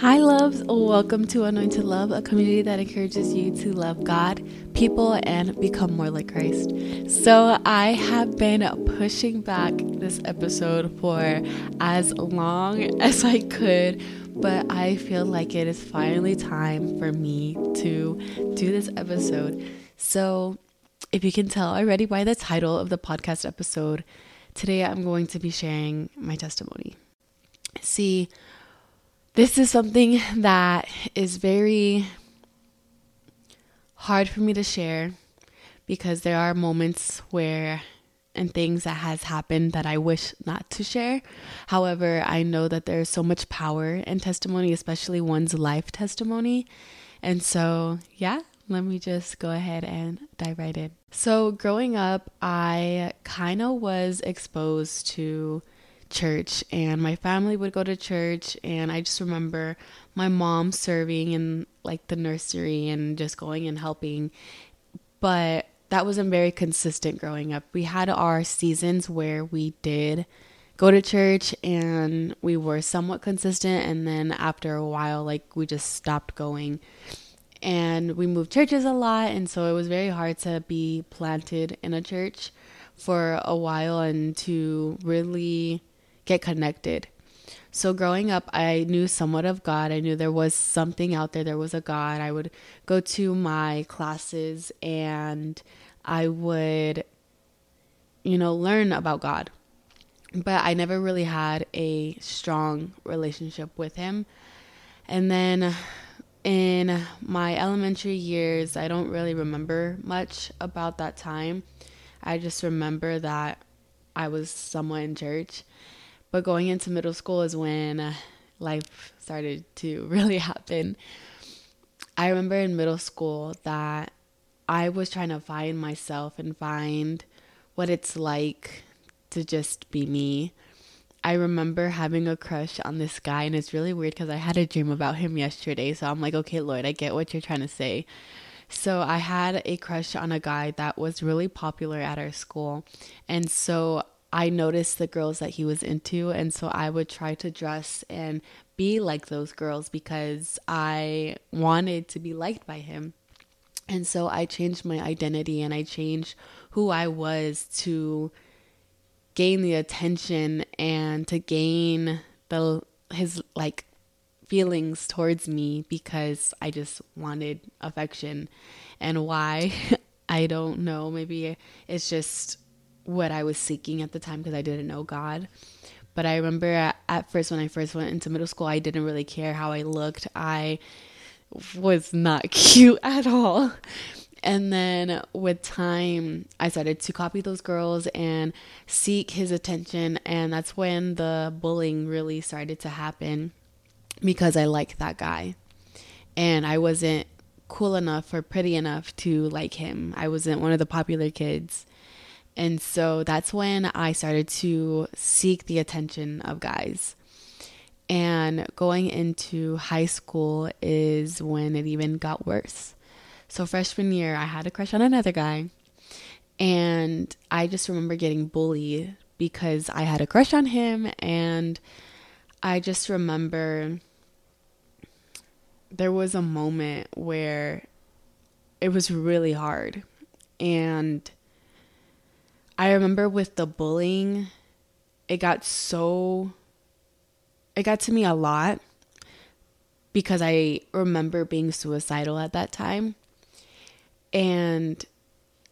Hi, loves. Welcome to Anointed Love, a community that encourages you to love God, people, and become more like Christ. So, I have been pushing back this episode for as long as I could, but I feel like it is finally time for me to do this episode. So, if you can tell already by the title of the podcast episode, today I'm going to be sharing my testimony. See, this is something that is very hard for me to share because there are moments where and things that has happened that I wish not to share. However, I know that there's so much power in testimony, especially one's life testimony. And so, yeah, let me just go ahead and dive right in. So, growing up, I kind of was exposed to church and my family would go to church and I just remember my mom serving in like the nursery and just going and helping but that wasn't very consistent growing up. We had our seasons where we did go to church and we were somewhat consistent and then after a while like we just stopped going. And we moved churches a lot and so it was very hard to be planted in a church for a while and to really get connected. So growing up, I knew somewhat of God. I knew there was something out there. There was a God. I would go to my classes and I would, you know, learn about God. But I never really had a strong relationship with Him. And then in my elementary years, I don't really remember much about that time. I just remember that I was somewhat in church but going into middle school is when uh, life started to really happen. I remember in middle school that I was trying to find myself and find what it's like to just be me. I remember having a crush on this guy, and it's really weird because I had a dream about him yesterday. So I'm like, okay, Lord, I get what you're trying to say. So I had a crush on a guy that was really popular at our school. And so I noticed the girls that he was into, and so I would try to dress and be like those girls because I wanted to be liked by him. And so I changed my identity and I changed who I was to gain the attention and to gain the his like feelings towards me because I just wanted affection. And why? I don't know. Maybe it's just what I was seeking at the time because I didn't know God. But I remember at, at, first, when I first went into middle school, I didn't really care how I looked. I was not cute at all. And then with time, I started to copy those girls and seek his attention. And that's when the bullying really started to happen because I liked that guy. And I wasn't cool enough or pretty enough to like him. I wasn't one of the popular kids. And so that's when I started to seek the attention of guys. And going into high school is when it even got worse. So, freshman year, I had a crush on another guy. And I just remember getting bullied because I had a crush on him. And I just remember there was a moment where it was really hard. And I remember with the bullying, it got so, it got to me a lot because I remember being suicidal at that time. And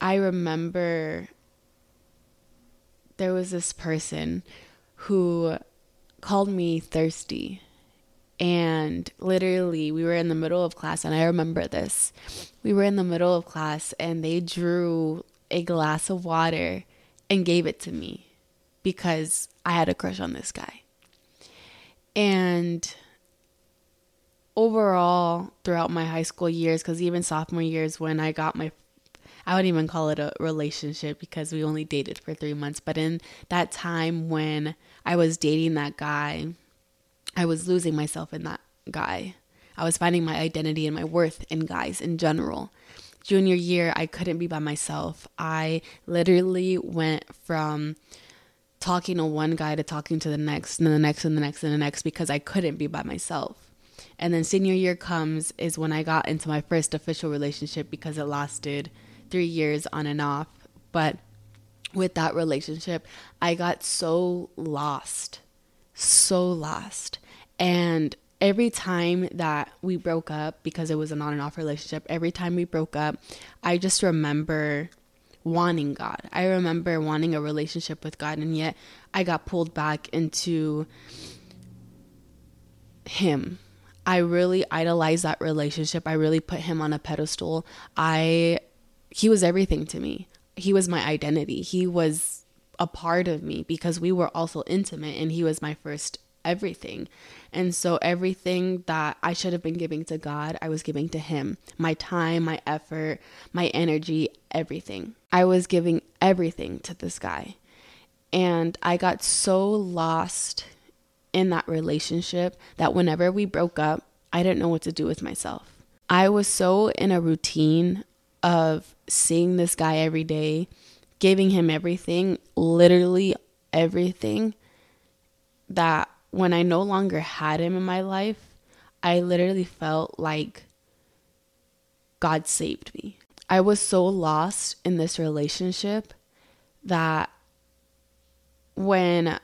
I remember there was this person who called me thirsty. And literally, we were in the middle of class, and I remember this. We were in the middle of class, and they drew a glass of water and gave it to me because I had a crush on this guy. And overall, throughout my high school years, because even sophomore years when I got my I wouldn't even call it a relationship because we only dated for three months. But in that time when I was dating that guy, I was losing myself in that guy. I was finding my identity and my worth in guys in general junior year, I couldn't be by myself. I literally went from talking to one guy to talking to the next and the next and the next and the next because I couldn't be by myself. And then senior year comes is when I got into my first official relationship because it lasted three years on and off. But with that relationship, I got so lost, so lost. And every time that we broke up, because it was an on and off relationship, every time we broke up, I just remember wanting God. I remember wanting a relationship with God, and yet I got pulled back into Him. I really idolized that relationship. I really put Him on a pedestal. I, He was everything to me. He was my identity. He was a part of me because we were also intimate, and He was my first everything. And so everything that I should have been giving to God, I was giving to Him. My time, my effort, my energy, everything. I was giving everything to this guy. And I got so lost in that relationship that whenever we broke up, I didn't know what to do with myself. I was so in a routine of seeing this guy every day, giving him everything, literally everything, that when I no longer had him in my life, I literally felt like God saved me. I was so lost in this relationship that when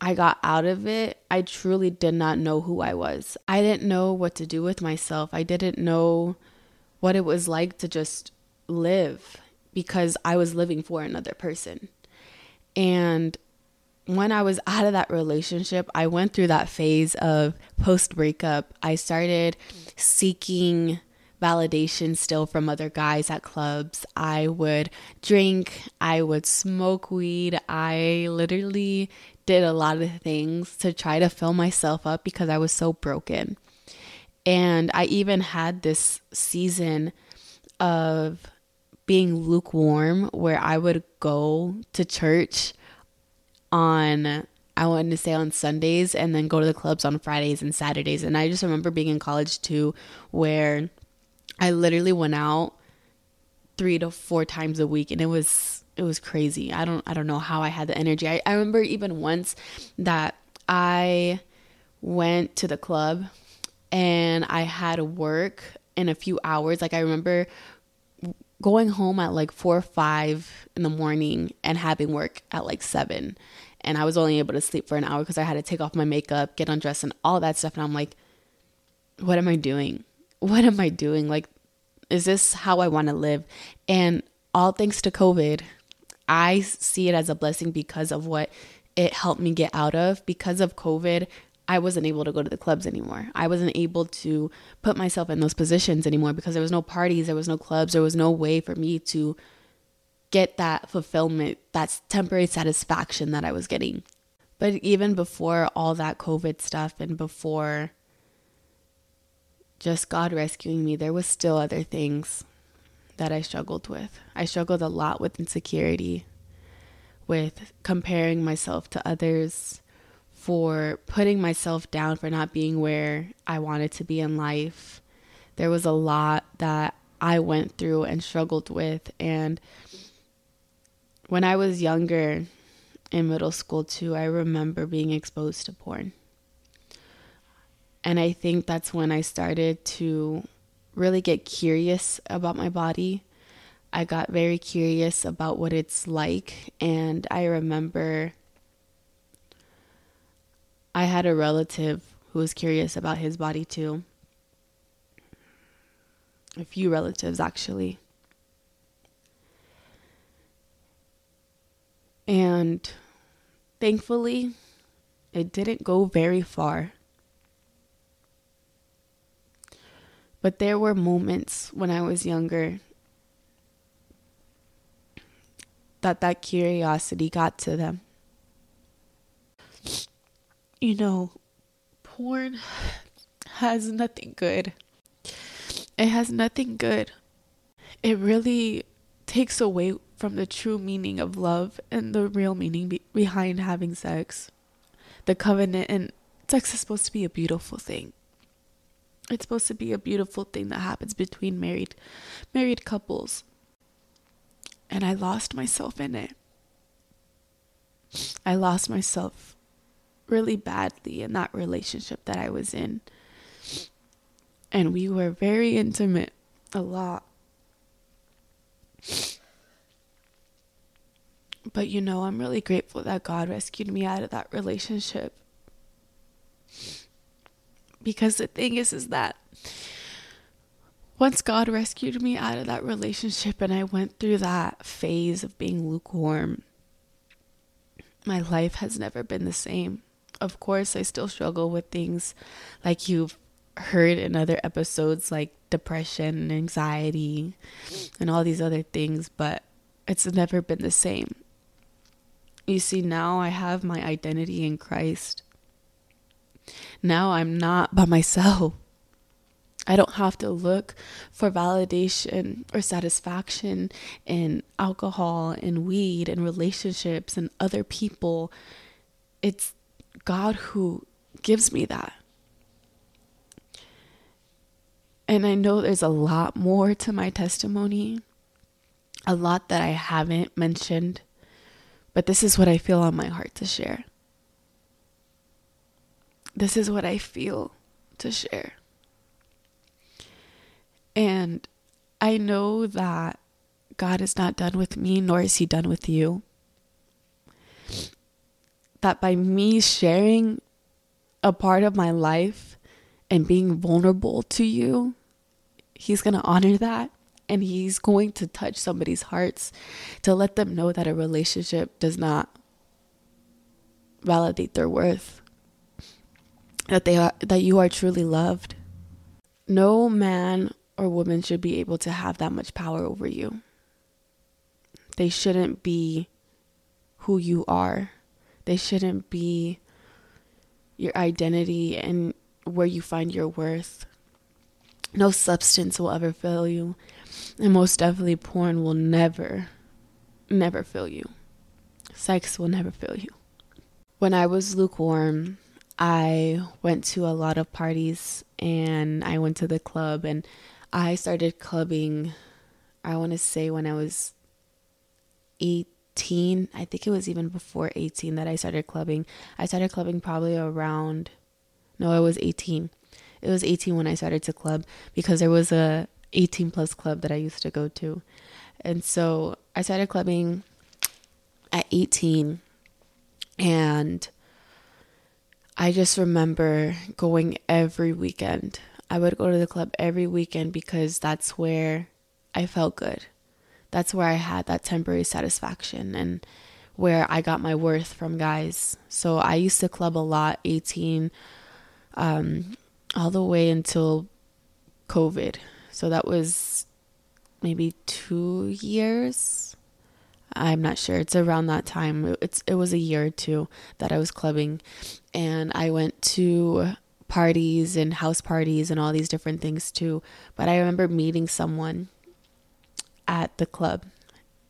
I got out of it, I truly did not know who I was. I didn't know what to do with myself. I didn't know what it was like to just live because I was living for another person. And when I was out of that relationship, I went through that phase of post breakup. I started seeking validation still from other guys at clubs. I would drink, I would smoke weed. I literally did a lot of things to try to fill myself up because I was so broken. And I even had this season of being lukewarm where I would go to church on I wanted to stay on Sundays and then go to the clubs on Fridays and Saturdays. And I just remember being in college too, where I literally went out three to four times a week and it was it was crazy. I don't I don't know how I had the energy. I, I remember even once that I went to the club and I had work in a few hours. Like I remember going home at like four or five in the morning and having work at like seven and I was only able to sleep for an hour because I had to take off my makeup, get undressed, and all that stuff. And I'm like, what am I doing? What am I doing? Like, is this how I want to live? And all thanks to COVID, I see it as a blessing because of what it helped me get out of. Because of COVID, I wasn't able to go to the clubs anymore. I wasn't able to put myself in those positions anymore because there was no parties, there was no clubs, there was no way for me to get that fulfillment, that temporary satisfaction that I was getting. But even before all that COVID stuff and before just God rescuing me, there was still other things that I struggled with. I struggled a lot with insecurity, with comparing myself to others, for putting myself down for not being where I wanted to be in life. There was a lot that I went through and struggled with and when I was younger in middle school too, I remember being exposed to porn. And I think that's when I started to really get curious about my body. I got very curious about what it's like. And I remember I had a relative who was curious about his body too. A few relatives, actually. And thankfully, it didn't go very far. But there were moments when I was younger that that curiosity got to them. You know, porn has nothing good. It has nothing good. It really takes away from the true meaning of love and the real meaning be- behind having sex. The covenant and sex is supposed to be a beautiful thing. It's supposed to be a beautiful thing that happens between married married couples. And I lost myself in it. I lost myself really badly in that relationship that I was in. and we were very intimate a lot. But you know, I'm really grateful that God rescued me out of that relationship. Because the thing is is that once God rescued me out of that relationship and I went through that phase of being lukewarm, my life has never been the same. Of course, I still struggle with things like you've heard in other episodes, like depression and anxiety and all these other things, but it's never been the same. You see, now I have my identity in Christ. Now I'm not by myself. I don't have to look for validation or satisfaction in alcohol and weed and relationships and other people. It's God who gives me that. And I know there's a lot more to my testimony, a lot that I haven't mentioned, but this is what I feel on my heart to share. This is what I feel to share. And I know that God is not done with me, nor is He done with you. That by me sharing a part of my life and being vulnerable to you, He's going to honor that. And He's going to touch somebody's hearts to let them know that a relationship does not validate their worth. That they are that you are truly loved. No man or woman should be able to have that much power over you. They shouldn't be who you are. They shouldn't be your identity and where you find your worth. No substance will ever fill you. And most definitely, porn will never, never fill you. Sex will never fill you. When I was lukewarm, I went to a lot of parties and I went to the club and I started clubbing, I want to say when I was 18. I think it was even before 18 that I started clubbing. I started clubbing probably around, no, I was 18. It was 18 when I started to club because there was a 18 plus club that I used to go to. And so I started clubbing at 18 and I just remember going every weekend. I would go to the club every weekend because that's where I felt good. That's where I had that temporary satisfaction and where I got my worth from guys. So I used to club a lot, 18, um, all the way until COVID. So that was maybe two years. I'm not sure. It's around that time. It's it was a year or two that I was clubbing, and I went to parties and house parties and all these different things too. But I remember meeting someone at the club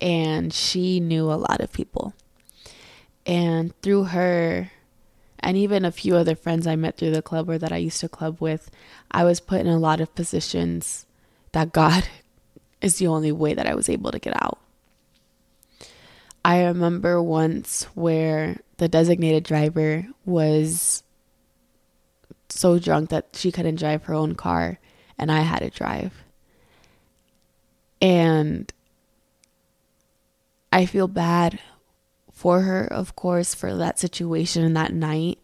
and she knew a lot of people. And through her and even a few other friends I met through the club or that I used to club with, I was put in a lot of positions that God is the only way that I was able to get out. I remember once where the designated driver was so drunk that she couldn't drive her own car and I had to drive. And I feel bad for her, of course, for that situation and that night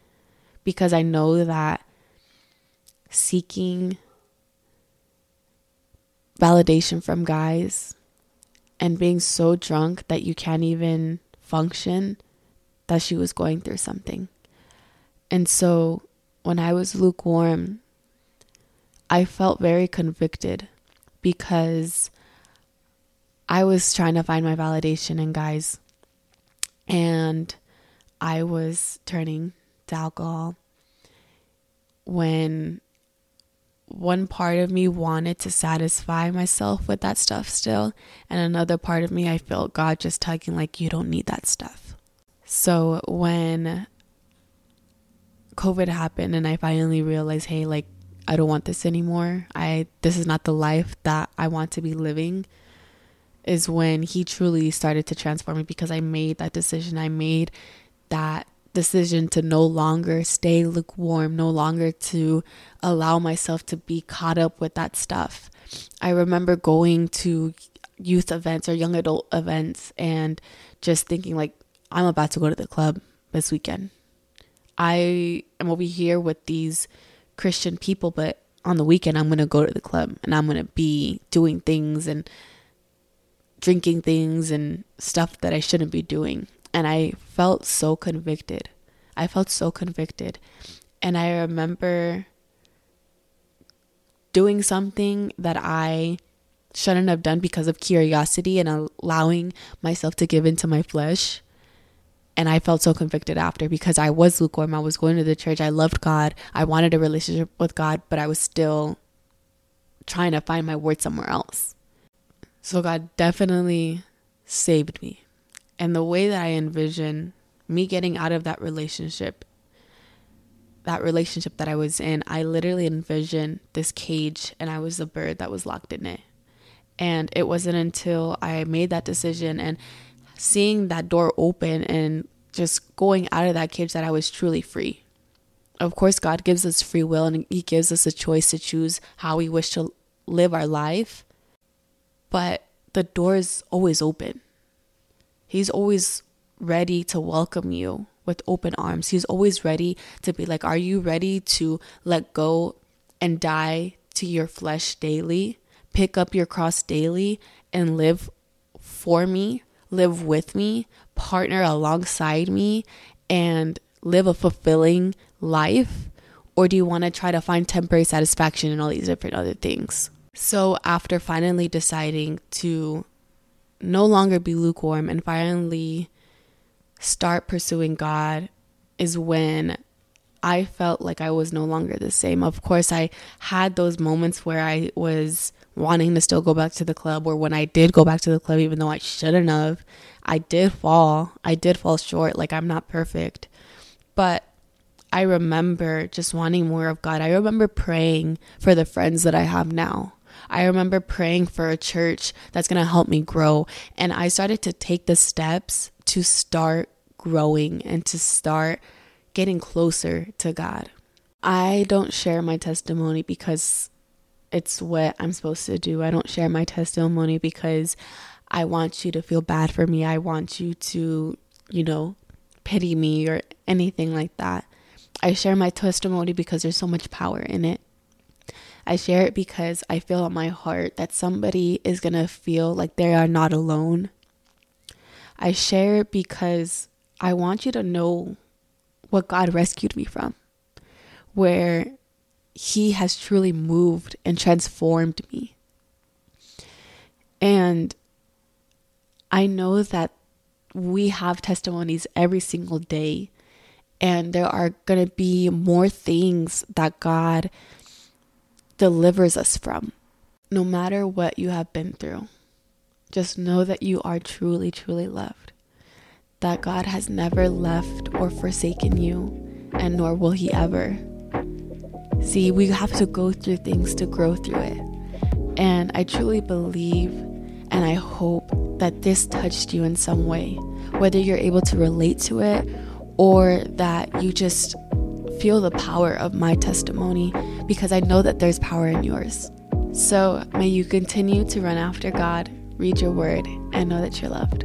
because I know that seeking validation from guys and being so drunk that you can't even function that she was going through something. And so when I was lukewarm, I felt very convicted because I was trying to find my validation in guys and I was turning to alcohol when one part of me wanted to satisfy myself with that stuff still, and another part of me, I felt God just tugging, like, you don't need that stuff. So when COVID happened and I finally realized, hey, like I don't want this anymore. I this is not the life that I want to be living. Is when he truly started to transform me because I made that decision. I made that decision to no longer stay lukewarm, no longer to allow myself to be caught up with that stuff. I remember going to youth events or young adult events and just thinking like I'm about to go to the club this weekend. I am over here with these Christian people, but on the weekend I'm going to go to the club and I'm going to be doing things and drinking things and stuff that I shouldn't be doing. And I felt so convicted. I felt so convicted. And I remember doing something that I shouldn't have done because of curiosity and allowing myself to give into my flesh. And I felt so convicted after because I was lukewarm. I was going to the church. I loved God. I wanted a relationship with God, but I was still trying to find my word somewhere else. So God definitely saved me. And the way that I envision me getting out of that relationship, that relationship that I was in, I literally envisioned this cage and I was the bird that was locked in it. And it wasn't until I made that decision and seeing that door open and just going out of that cage that I was truly free. Of course, God gives us free will and He gives us a choice to choose how we wish to live our life. But the door is always open. He's always ready to welcome you with open arms. He's always ready to be like, Are you ready to let go and die to your flesh daily? Pick up your cross daily and live for me, live with me, partner alongside me, and live a fulfilling life? Or do you want to try to find temporary satisfaction in all these different other things? So, after finally deciding to no longer be lukewarm and finally start pursuing God is when I felt like I was no longer the same. Of course, I had those moments where I was wanting to still go back to the club, or when I did go back to the club, even though I shouldn't have, I did fall. I did fall short. Like, I'm not perfect. But I remember just wanting more of God. I remember praying for the friends that I have now. I remember praying for a church that's going to help me grow. And I started to take the steps to start growing and to start getting closer to God. I don't share my testimony because it's what I'm supposed to do. I don't share my testimony because I want you to feel bad for me. I want you to, you know, pity me or anything like that. I share my testimony because there's so much power in it. I share it because I feel in my heart that somebody is going to feel like they are not alone. I share it because I want you to know what God rescued me from, where He has truly moved and transformed me. And I know that we have testimonies every single day, and there are going to be more things that God delivers us from. No matter what you have been through, just know that you are truly, truly loved. That God has never left or forsaken you, and nor will He ever. See, we have to go through things to grow through it. And I truly believe and I hope that this touched you in some way, whether you're able to relate to it or that you just feel the power of my testimony because I know that there's power in yours. So may you continue to run after God, read your word, and know that you're loved.